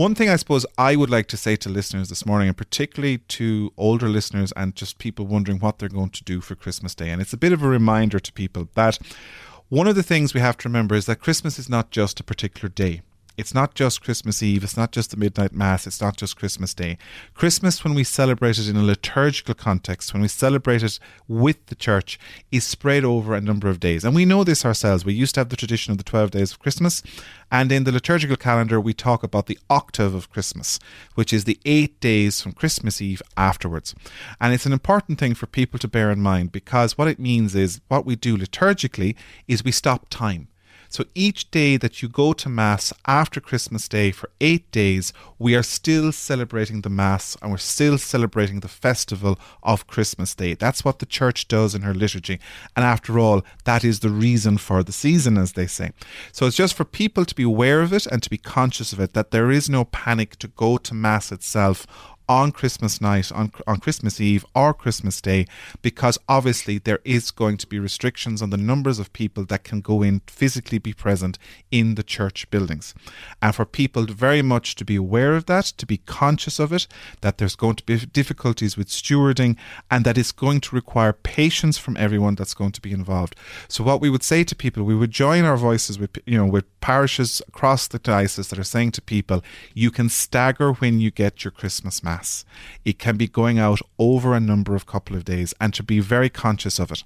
One thing I suppose I would like to say to listeners this morning, and particularly to older listeners and just people wondering what they're going to do for Christmas Day, and it's a bit of a reminder to people that one of the things we have to remember is that Christmas is not just a particular day. It's not just Christmas Eve, it's not just the midnight mass, it's not just Christmas Day. Christmas, when we celebrate it in a liturgical context, when we celebrate it with the church, is spread over a number of days. And we know this ourselves. We used to have the tradition of the 12 days of Christmas, and in the liturgical calendar, we talk about the octave of Christmas, which is the eight days from Christmas Eve afterwards. And it's an important thing for people to bear in mind because what it means is what we do liturgically is we stop time. So each day that you go to Mass after Christmas Day for eight days, we are still celebrating the Mass and we're still celebrating the festival of Christmas Day. That's what the Church does in her liturgy. And after all, that is the reason for the season, as they say. So it's just for people to be aware of it and to be conscious of it, that there is no panic to go to Mass itself on Christmas night, on, on Christmas Eve, or Christmas Day, because obviously there is going to be restrictions on the numbers of people that can go in physically be present in the church buildings. And for people very much to be aware of that, to be conscious of it, that there's going to be difficulties with stewarding, and that it's going to require patience from everyone that's going to be involved. So what we would say to people, we would join our voices with you know with parishes across the diocese that are saying to people, you can stagger when you get your Christmas mass Mass. It can be going out over a number of couple of days and to be very conscious of it.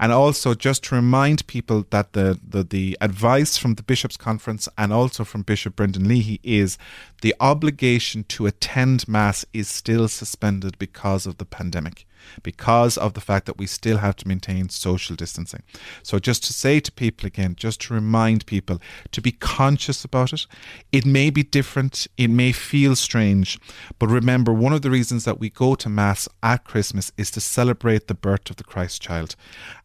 And also just to remind people that the, the, the advice from the Bishops' Conference and also from Bishop Brendan Leahy is the obligation to attend Mass is still suspended because of the pandemic because of the fact that we still have to maintain social distancing. So, just to say to people again, just to remind people to be conscious about it. It may be different, it may feel strange, but remember, one of the reasons that we go to Mass at Christmas is to celebrate the birth of the Christ child.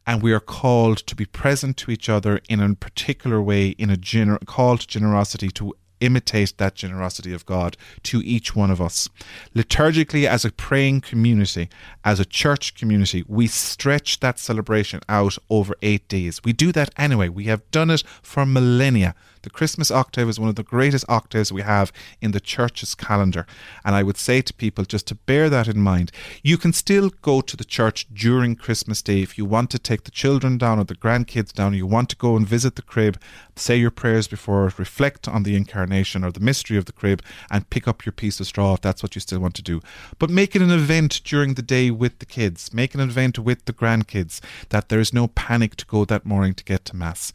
And we are called to be present to each other in a particular way, in a gener- call to generosity to imitate that generosity of God to each one of us. Liturgically, as a praying community, as a church community, we stretch that celebration out over eight days. We do that anyway. We have done it for millennia. The Christmas octave is one of the greatest octaves we have in the church's calendar. And I would say to people just to bear that in mind. You can still go to the church during Christmas Day if you want to take the children down or the grandkids down, you want to go and visit the crib, say your prayers before it, reflect on the incarnation or the mystery of the crib, and pick up your piece of straw if that's what you still want to do. But make it an event during the day with the kids, make an event with the grandkids, that there is no panic to go that morning to get to Mass.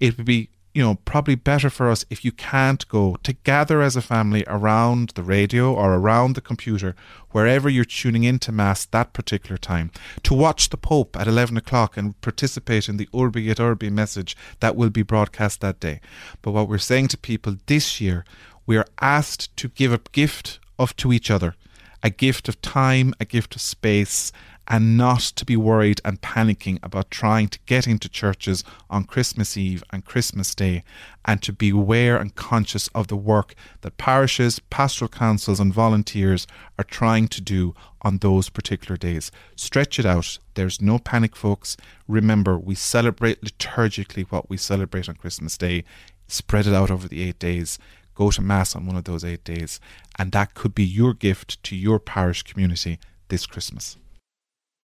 It would be you know, probably better for us if you can't go to gather as a family around the radio or around the computer, wherever you're tuning into Mass that particular time, to watch the Pope at 11 o'clock and participate in the Urbi et Orbi message that will be broadcast that day. But what we're saying to people this year, we are asked to give a gift of to each other a gift of time, a gift of space, and not to be worried and panicking about trying to get into churches on Christmas Eve and Christmas Day, and to be aware and conscious of the work that parishes, pastoral councils, and volunteers are trying to do on those particular days. Stretch it out. There's no panic, folks. Remember, we celebrate liturgically what we celebrate on Christmas Day. Spread it out over the eight days go to Mass on one of those eight days, and that could be your gift to your parish community this Christmas.